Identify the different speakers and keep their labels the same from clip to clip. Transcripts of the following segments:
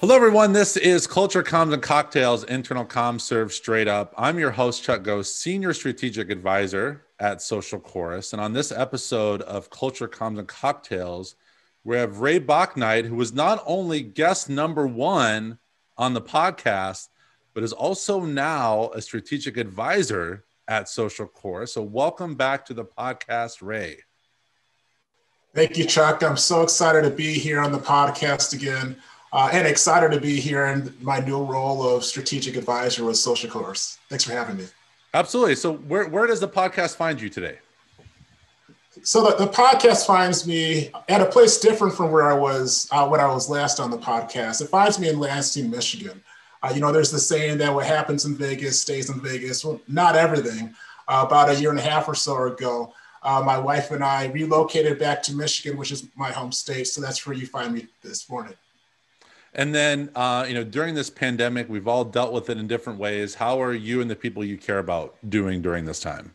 Speaker 1: Hello, everyone. This is Culture Comms and Cocktails, internal comms served straight up. I'm your host, Chuck Gose, Senior Strategic Advisor at Social Chorus. And on this episode of Culture Comms and Cocktails, we have Ray Bachnight, who was not only guest number one on the podcast, but is also now a strategic advisor at Social Chorus. So, welcome back to the podcast, Ray.
Speaker 2: Thank you, Chuck. I'm so excited to be here on the podcast again uh, and excited to be here in my new role of strategic advisor with Social Chorus. Thanks for having me.
Speaker 1: Absolutely. So, where, where does the podcast find you today?
Speaker 2: So, the, the podcast finds me at a place different from where I was uh, when I was last on the podcast. It finds me in Lansing, Michigan. Uh, you know, there's the saying that what happens in Vegas stays in Vegas. Well, not everything. Uh, about a year and a half or so ago, uh, my wife and I relocated back to Michigan, which is my home state. So that's where you find me this morning.
Speaker 1: And then, uh, you know, during this pandemic, we've all dealt with it in different ways. How are you and the people you care about doing during this time?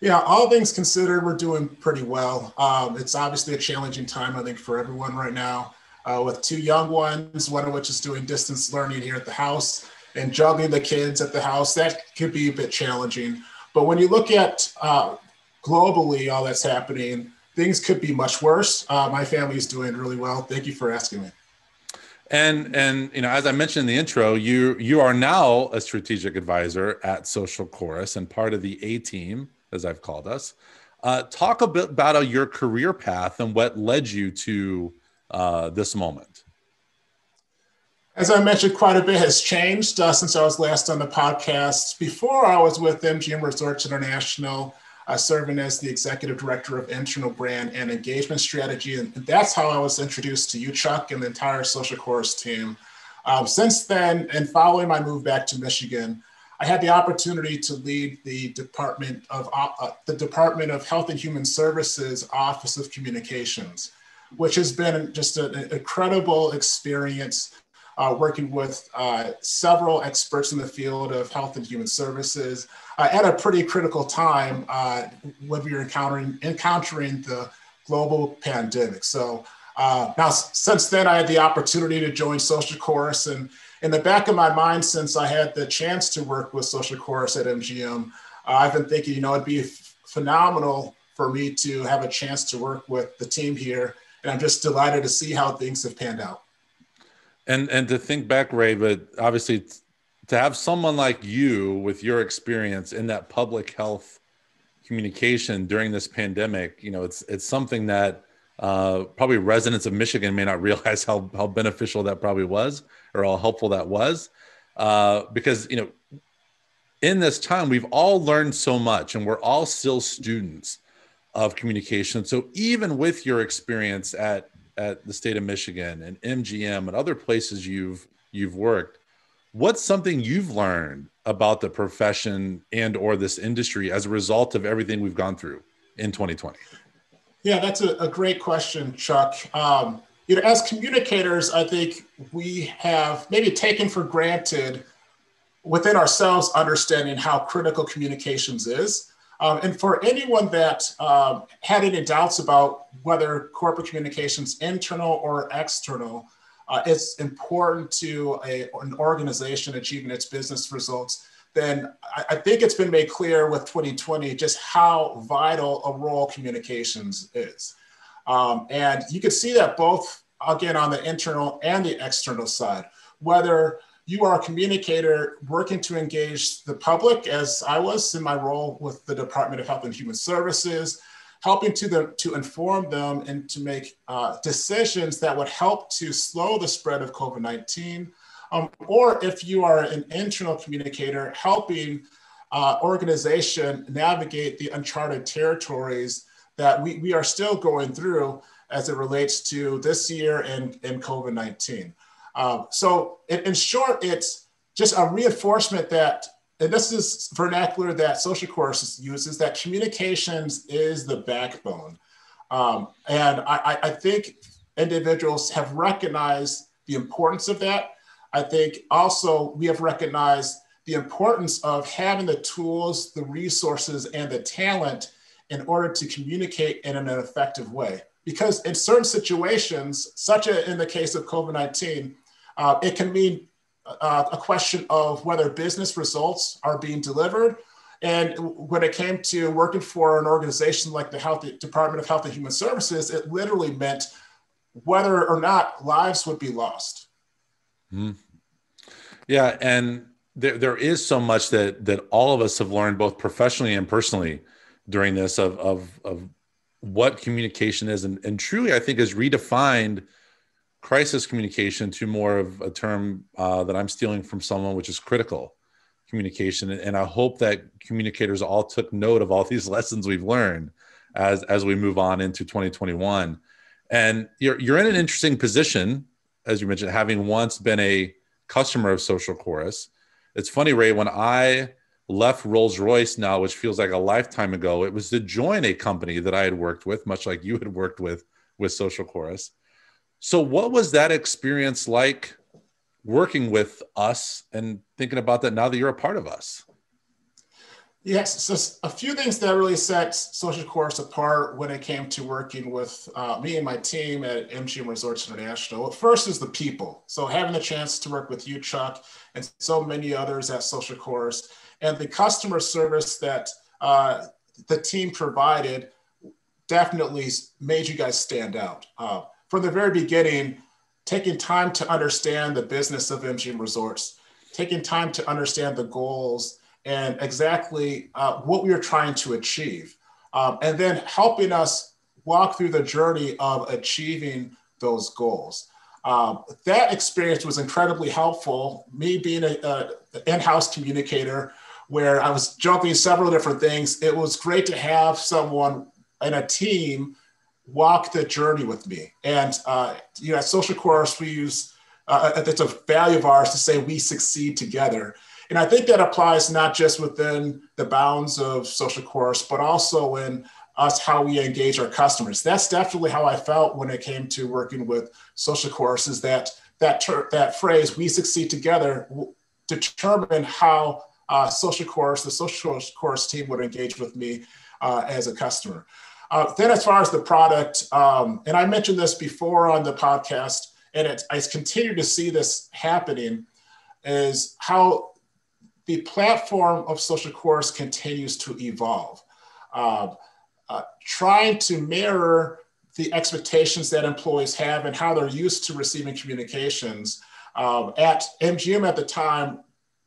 Speaker 2: Yeah, all things considered, we're doing pretty well. Um, it's obviously a challenging time, I think, for everyone right now, uh, with two young ones, one of which is doing distance learning here at the house and juggling the kids at the house. That could be a bit challenging. But when you look at uh, globally all that's happening, things could be much worse. Uh, my family is doing really well. Thank you for asking me.
Speaker 1: And and you know, as I mentioned in the intro, you you are now a strategic advisor at Social Chorus and part of the A team, as I've called us. Uh, talk a bit about uh, your career path and what led you to uh, this moment.
Speaker 2: As I mentioned, quite a bit has changed uh, since I was last on the podcast. Before I was with MGM Resorts International, uh, serving as the executive director of internal brand and engagement strategy. And that's how I was introduced to you, Chuck, and the entire Social Chorus team. Um, since then, and following my move back to Michigan, I had the opportunity to lead the Department of uh, the Department of Health and Human Services Office of Communications, which has been just an incredible experience uh, working with uh, several experts in the field of health and human services uh, at a pretty critical time uh, when we were encountering encountering the global pandemic. So uh, now, since then, I had the opportunity to join Social Chorus, and in the back of my mind, since I had the chance to work with Social Chorus at MGM, uh, I've been thinking, you know, it'd be f- phenomenal for me to have a chance to work with the team here, and I'm just delighted to see how things have panned out.
Speaker 1: And and to think back, Ray, but obviously to have someone like you with your experience in that public health communication during this pandemic, you know, it's it's something that uh, probably residents of Michigan may not realize how how beneficial that probably was or how helpful that was, uh, because you know, in this time we've all learned so much, and we're all still students of communication. So even with your experience at at the state of Michigan and MGM and other places you've you've worked, what's something you've learned about the profession and or this industry as a result of everything we've gone through in 2020?
Speaker 2: Yeah, that's a, a great question, Chuck. Um, you know, as communicators, I think we have maybe taken for granted within ourselves understanding how critical communications is. Um, and for anyone that um, had any doubts about whether corporate communications internal or external, uh, it's important to a, an organization achieving its business results, then I, I, think it's been made clear with 2020 just how vital a role communications is. Um, and you can see that both, again, on the internal and the external side, whether you are a communicator working to engage the public, as I was in my role with the Department of Health and Human Services, helping to, the, to inform them and to make uh, decisions that would help to slow the spread of COVID 19. Um, or if you are an internal communicator, helping uh, organization navigate the uncharted territories that we, we are still going through as it relates to this year and, and COVID 19. Um, so, in, in short, it's just a reinforcement that, and this is vernacular that social chorus uses, that communications is the backbone. Um, and I, I think individuals have recognized the importance of that. I think also we have recognized the importance of having the tools, the resources, and the talent in order to communicate in an effective way. Because in certain situations, such as in the case of COVID 19, Uh, it can mean uh, a question of whether business results are being delivered. And when it came to working for an organization like the Health Department of Health and Human Services, it literally meant whether or not lives would be lost.
Speaker 1: Mm. Yeah, and there, there is so much that that all of us have learned both professionally and personally during this of of, of what communication is and, and truly i think has redefined crisis communication to more of a term uh, that i'm stealing from someone which is critical communication. And i hope that communicators all took note of all these lessons we've learned as as we move on into 2021 and you're you're in an interesting position as you mentioned having once been a customer of social chorus. It's funny, Ray, when I left Rolls Royce now, which feels like a lifetime ago, it was to join a company that I had worked with, much like you had worked with with Social Chorus. So, what was that experience like working with us and thinking about that now that you're a part of us?
Speaker 2: Yes, so a few things that really set Social Chorus apart when it came to working with uh, me and my team at MGM Resorts International. First is the people. So having the chance to work with you, Chuck, and so many others at Social Chorus, and the customer service that uh, the team provided definitely made you guys stand out. Uh, from the very beginning, taking time to understand the business of MGM Resorts, taking time to understand the goals and exactly uh, what we were trying to achieve. Um, and then helping us walk through the journey of achieving those goals. Um, that experience was incredibly helpful. Me being an in-house communicator, where I was jumping several different things, it was great to have someone in a team walk the journey with me. And uh, you know, at Social Chorus, we use uh, it's a value of ours to say we succeed together. And I think that applies not just within the bounds of social chorus, but also in us how we engage our customers. That's definitely how I felt when it came to working with social chorus is that that ter- that phrase "we succeed together" determine how uh, social chorus, the social chorus team, would engage with me uh, as a customer. Uh, then, as far as the product, um, and I mentioned this before on the podcast, and it, I continue to see this happening, is how the platform of social chorus continues to evolve, uh, uh, trying to mirror the expectations that employees have and how they're used to receiving communications. Um, at MGM at the time,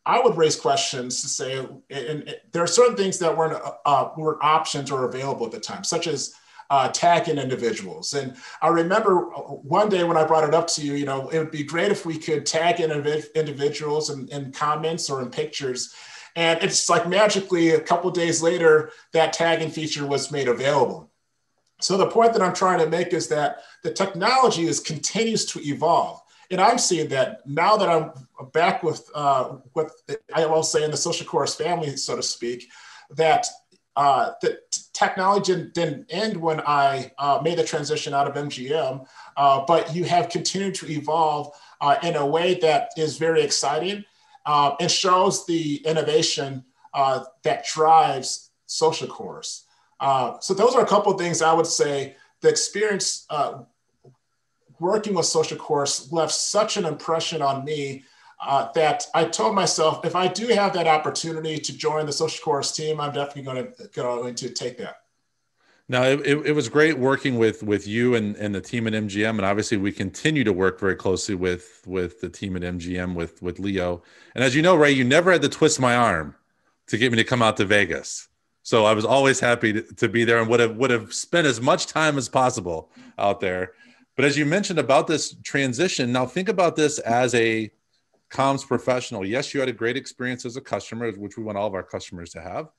Speaker 2: I would raise questions to say, and, there are certain things that weren't, uh, weren't options or available at the time, such as uh, tagging individuals. And I remember one day when I brought it up to you, you know, it would be great if we could tag in individuals in, in comments or in pictures. And it's like magically a couple days later, that tagging feature was made available. So the point that I'm trying to make is that the technology is continues to evolve. And I'm seeing that now that I'm back with uh, what I will say in the social chorus family, so to speak, that uh, the technology didn't end when I uh, made the transition out of MGM, uh, but you have continued to evolve uh, in a way that is very exciting uh, and shows the innovation uh, that drives social chorus. so those are a couple of things I would say. The experience working with social chorus left such an impression on me uh, that I told myself if I do have that opportunity to join the social chorus team, I'm definitely going to going to take that.
Speaker 1: Now it, it, it, was great working with with you and, and the team at MGM, and obviously we continue to work very closely with with the team at MGM with with Leo. And as you know, Ray, you never had to twist my arm to get me to come out to Vegas. So I was always happy to, to be there and would have would have spent as much time as possible out there. But as you mentioned about this transition, now think about this as a comms professional. Yes, you had a great experience as a customer, which we want all of our customers to have.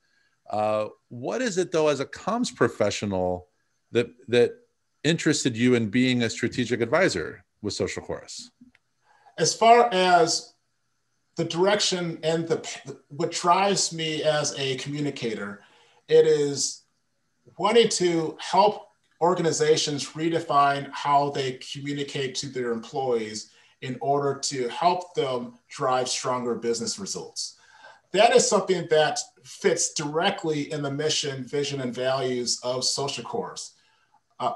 Speaker 1: Uh, what is it though, as a comms professional, that that interested you in being a strategic advisor with Social Chorus?
Speaker 2: As far as the direction and the what drives me as a communicator, it is wanting to help organizations redefine how they communicate to their employees in order to help them drive stronger business results. That is something that fits directly in the mission, vision, and values of Social Chorus. Uh,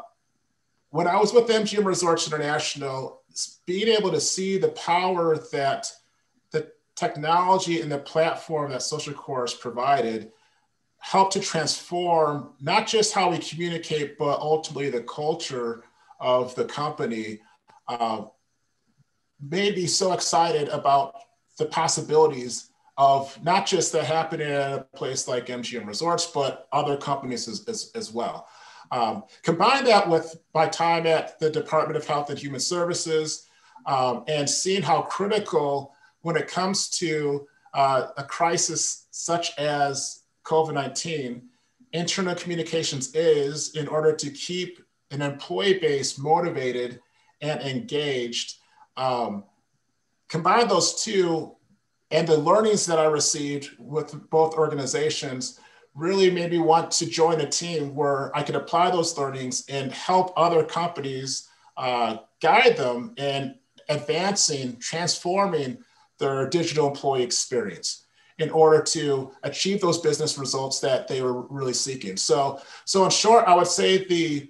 Speaker 2: when I was with MGM Resorts International, being able to see the power that the technology and the platform that Social Chorus provided helped to transform not just how we communicate, but ultimately the culture of the company. Uh, made me so excited about the possibilities of not just that happening at a place like MGM Resorts, but other companies as, as, as well. Um, combine that with my time at the Department of Health and Human Services um, and seeing how critical when it comes to uh, a crisis such as COVID 19, internal communications is in order to keep an employee base motivated and engaged. Um, combine those two and the learnings that I received with both organizations really made me want to join a team where I could apply those learnings and help other companies uh, guide them in advancing, transforming their digital employee experience in order to achieve those business results that they were really seeking. So, so in short, I would say the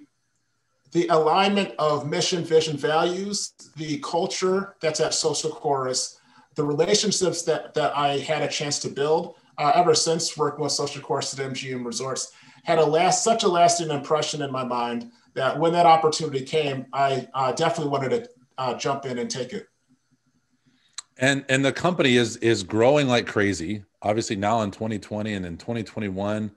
Speaker 2: the alignment of mission, vision, values, the culture that's at Social Chorus, the relationships that, that I had a chance to build, uh, ever since working with Social Chorus at MGM Resorts had a last such a lasting impression in my mind that when that opportunity came, I uh, definitely wanted to uh, jump in and take it.
Speaker 1: And and the company is is growing like crazy. Obviously now in 2020 and in 2021,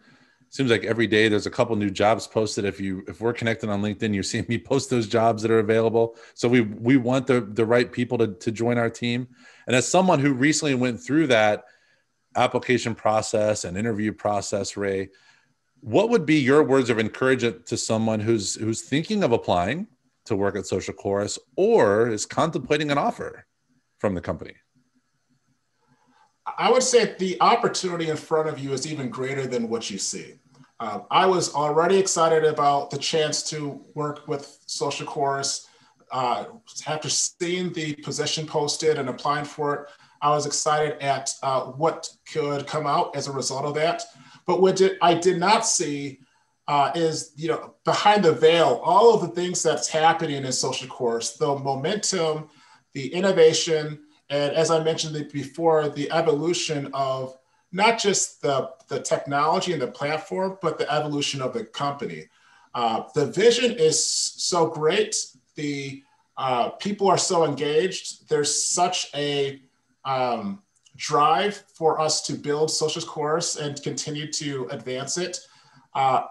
Speaker 1: seems like every day there's a couple new jobs posted. If you if we're connected on LinkedIn, you're seeing me post those jobs that are available. So we we want the the right people to to join our team. And as someone who recently went through that application process and interview process, Ray, what would be your words of encouragement to someone who's who's thinking of applying to work at Social Chorus or is contemplating an offer from the company?
Speaker 2: I would say the opportunity in front of you is even greater than what you see. Uh, I was already excited about the chance to work with Social Chorus. Uh, after seeing the position posted and applying for it, I was excited at uh, what could come out as a result of that. But what did, I did not see uh, is, you know, behind the veil, all of the things that's happening in social chorus, the momentum, the innovation, and as I mentioned before, the evolution of not just the, the technology and the platform, but the evolution of the company. Uh, the vision is so great. The uh, people are so engaged. There's such a um, drive for us to build Social Chorus and continue to advance it. Uh,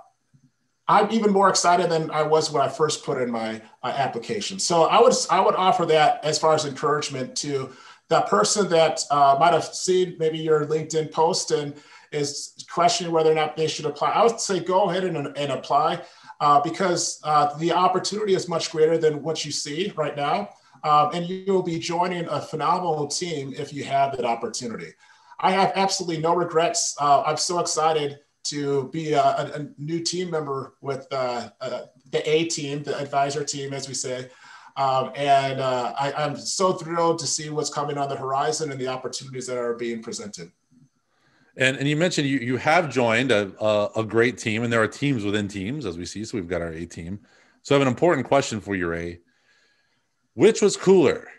Speaker 2: I'm even more excited than I was when I first put in my uh, application. So I would I would offer that as far as encouragement to that person that uh, might have seen maybe your LinkedIn post and is questioning whether or not they should apply. I would say go ahead and, and apply uh, because uh, the opportunity is much greater than what you see right now. Um, and you'll be joining a phenomenal team if you have that opportunity. I have absolutely no regrets. Uh, I'm so excited to be a, a new team member with uh, uh, the A team, the advisor team, as we say. Um, and uh, I, am so thrilled to see what's coming on the horizon and the opportunities that are being presented.
Speaker 1: And, and you mentioned you, you have joined a, a, a great team, and there are teams within teams, as we see. So we've got our A team. So I have an important question for you, Ray. Which was cooler,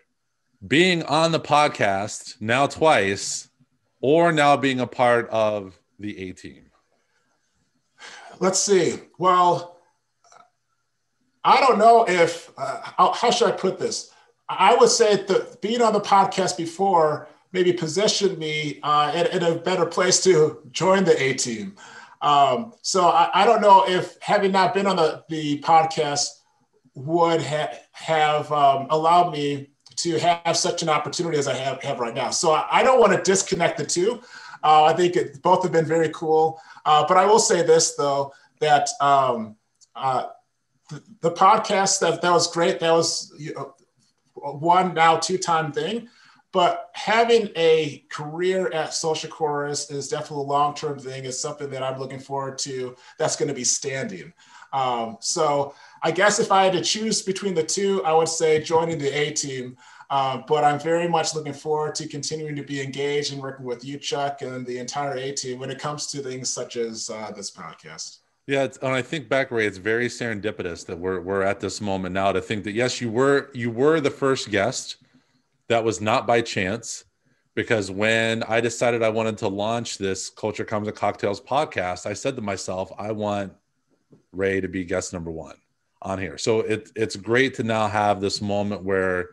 Speaker 1: being on the podcast now twice, or now being a part of the A team?
Speaker 2: Let's see. Well, I don't know if, uh, how, how, should I put this? I would say that being on the podcast before maybe positioned me uh, in, in, a better place to join the A team. Um, so I, I, don't know if having not been on the, the podcast would ha- have um, allowed me to have such an opportunity as I have, have right now. So I, I don't want to disconnect the two. Uh, I think it, both have been very cool. Uh, but I will say this though that um, uh, the, the, podcast that that was great. That was you know, one now two time thing. But having a career at Social Chorus is definitely a long term thing. Is something that I'm looking forward to. That's going to be standing. Um, so I guess if I had to choose between the two, I would say joining the A team. Uh, but I'm very much looking forward to continuing to be engaged and working with you, Chuck, and the entire A team when it comes to things such as uh, this podcast.
Speaker 1: Yeah, and I think back, Ray, it's very serendipitous that we're we're at this moment now to think that yes, you were you were the first guest. That was not by chance, because when I decided I wanted to launch this Culture Comms and Cocktails podcast, I said to myself, I want Ray to be guest number one on here. So it, it's great to now have this moment where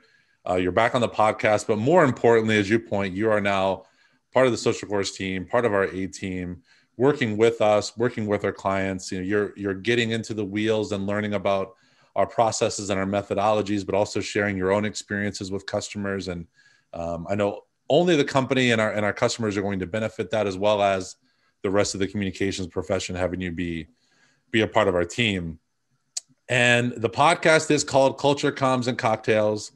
Speaker 1: uh, you're back on the podcast, but more importantly, as you point, you are now part of the social chorus team, part of our A team working with us, working with our clients. You know, you're you're getting into the wheels and learning about our processes and our methodologies, but also sharing your own experiences with customers. And um, I know only the company and our and our customers are going to benefit that, as well as the rest of the communications profession having you be be a part of our team. And the podcast is called Culture Comms and Cocktails.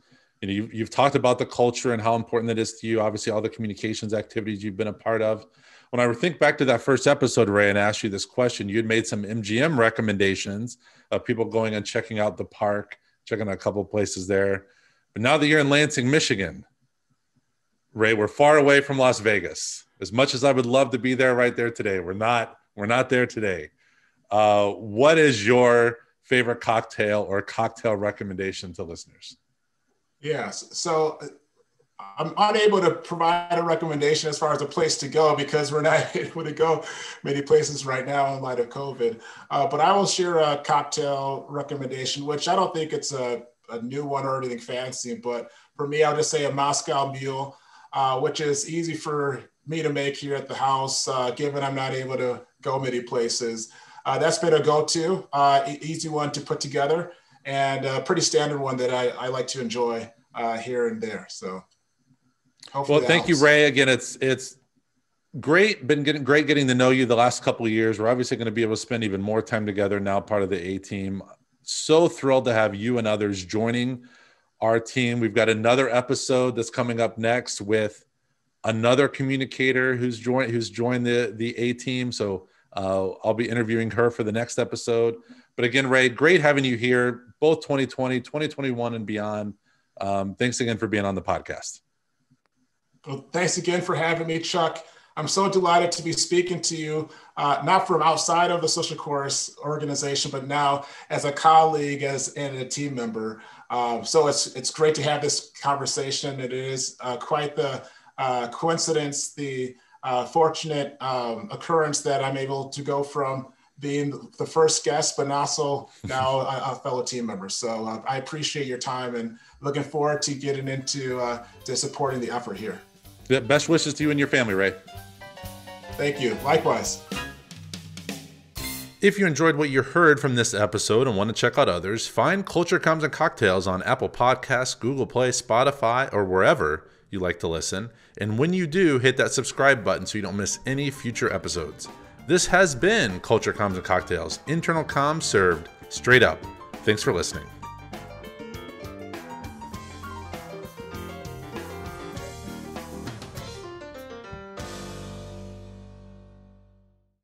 Speaker 1: You know, you've, you've talked about the culture and how important it is to you. Obviously, all the communications activities you've been a part of when I think back to that first episode, Ray, and asked you this question, you had made some MGM recommendations of people going and checking out the park, checking out a couple places there. But now that you're in Lansing, Michigan, Ray, we're far away from Las Vegas. As much as I would love to be there right there today, we're not. We're not there today. Uh, what is your favorite cocktail or cocktail recommendation to listeners?
Speaker 2: Yes. So I'm unable to provide a recommendation as far as a place to go because we're not able to go many places right now in light of COVID. Uh, but I will share a cocktail recommendation, which I don't think it's a, a, new one or anything fancy. But for me, I'll just say a Moscow Mule, uh, which is easy for me to make here at the house, uh, given I'm not able to go many places. Uh, that's been a go-to, uh, easy one to put together, and a pretty standard one that I, I like to enjoy uh, here and there. So.
Speaker 1: Hopefully well, thank helps. you, Ray. Again, it's it's great. Been getting great getting to know you the last couple of years. We're obviously going to be able to spend even more time together now, part of the A team. So thrilled to have you and others joining our team. We've got another episode that's coming up next with another communicator who's joined who's joined the the A team. So uh, I'll be interviewing her for the next episode. But again, Ray, great having you here, both 2020, 2021, and beyond. Um, thanks again for being on the podcast.
Speaker 2: Well, thanks again for having me, Chuck. I'm so delighted to be speaking to you, uh, not from outside of the Social Chorus organization, but now as a colleague as and a team member. Um, so it's it's great to have this conversation. It is uh, quite the uh, coincidence, the uh, fortunate um, occurrence that I'm able to go from being the first guest, but also now a, a fellow team member. So uh, I appreciate your time and looking forward to getting into uh, to supporting the effort here.
Speaker 1: Best wishes to you and your family, Ray.
Speaker 2: Thank you. Likewise.
Speaker 1: If you enjoyed what you heard from this episode and want to check out others, find Culture Comms and Cocktails on Apple Podcasts, Google Play, Spotify, or wherever you like to listen. And when you do, hit that subscribe button so you don't miss any future episodes. This has been Culture Comms and Cocktails, internal comms served straight up. Thanks for listening.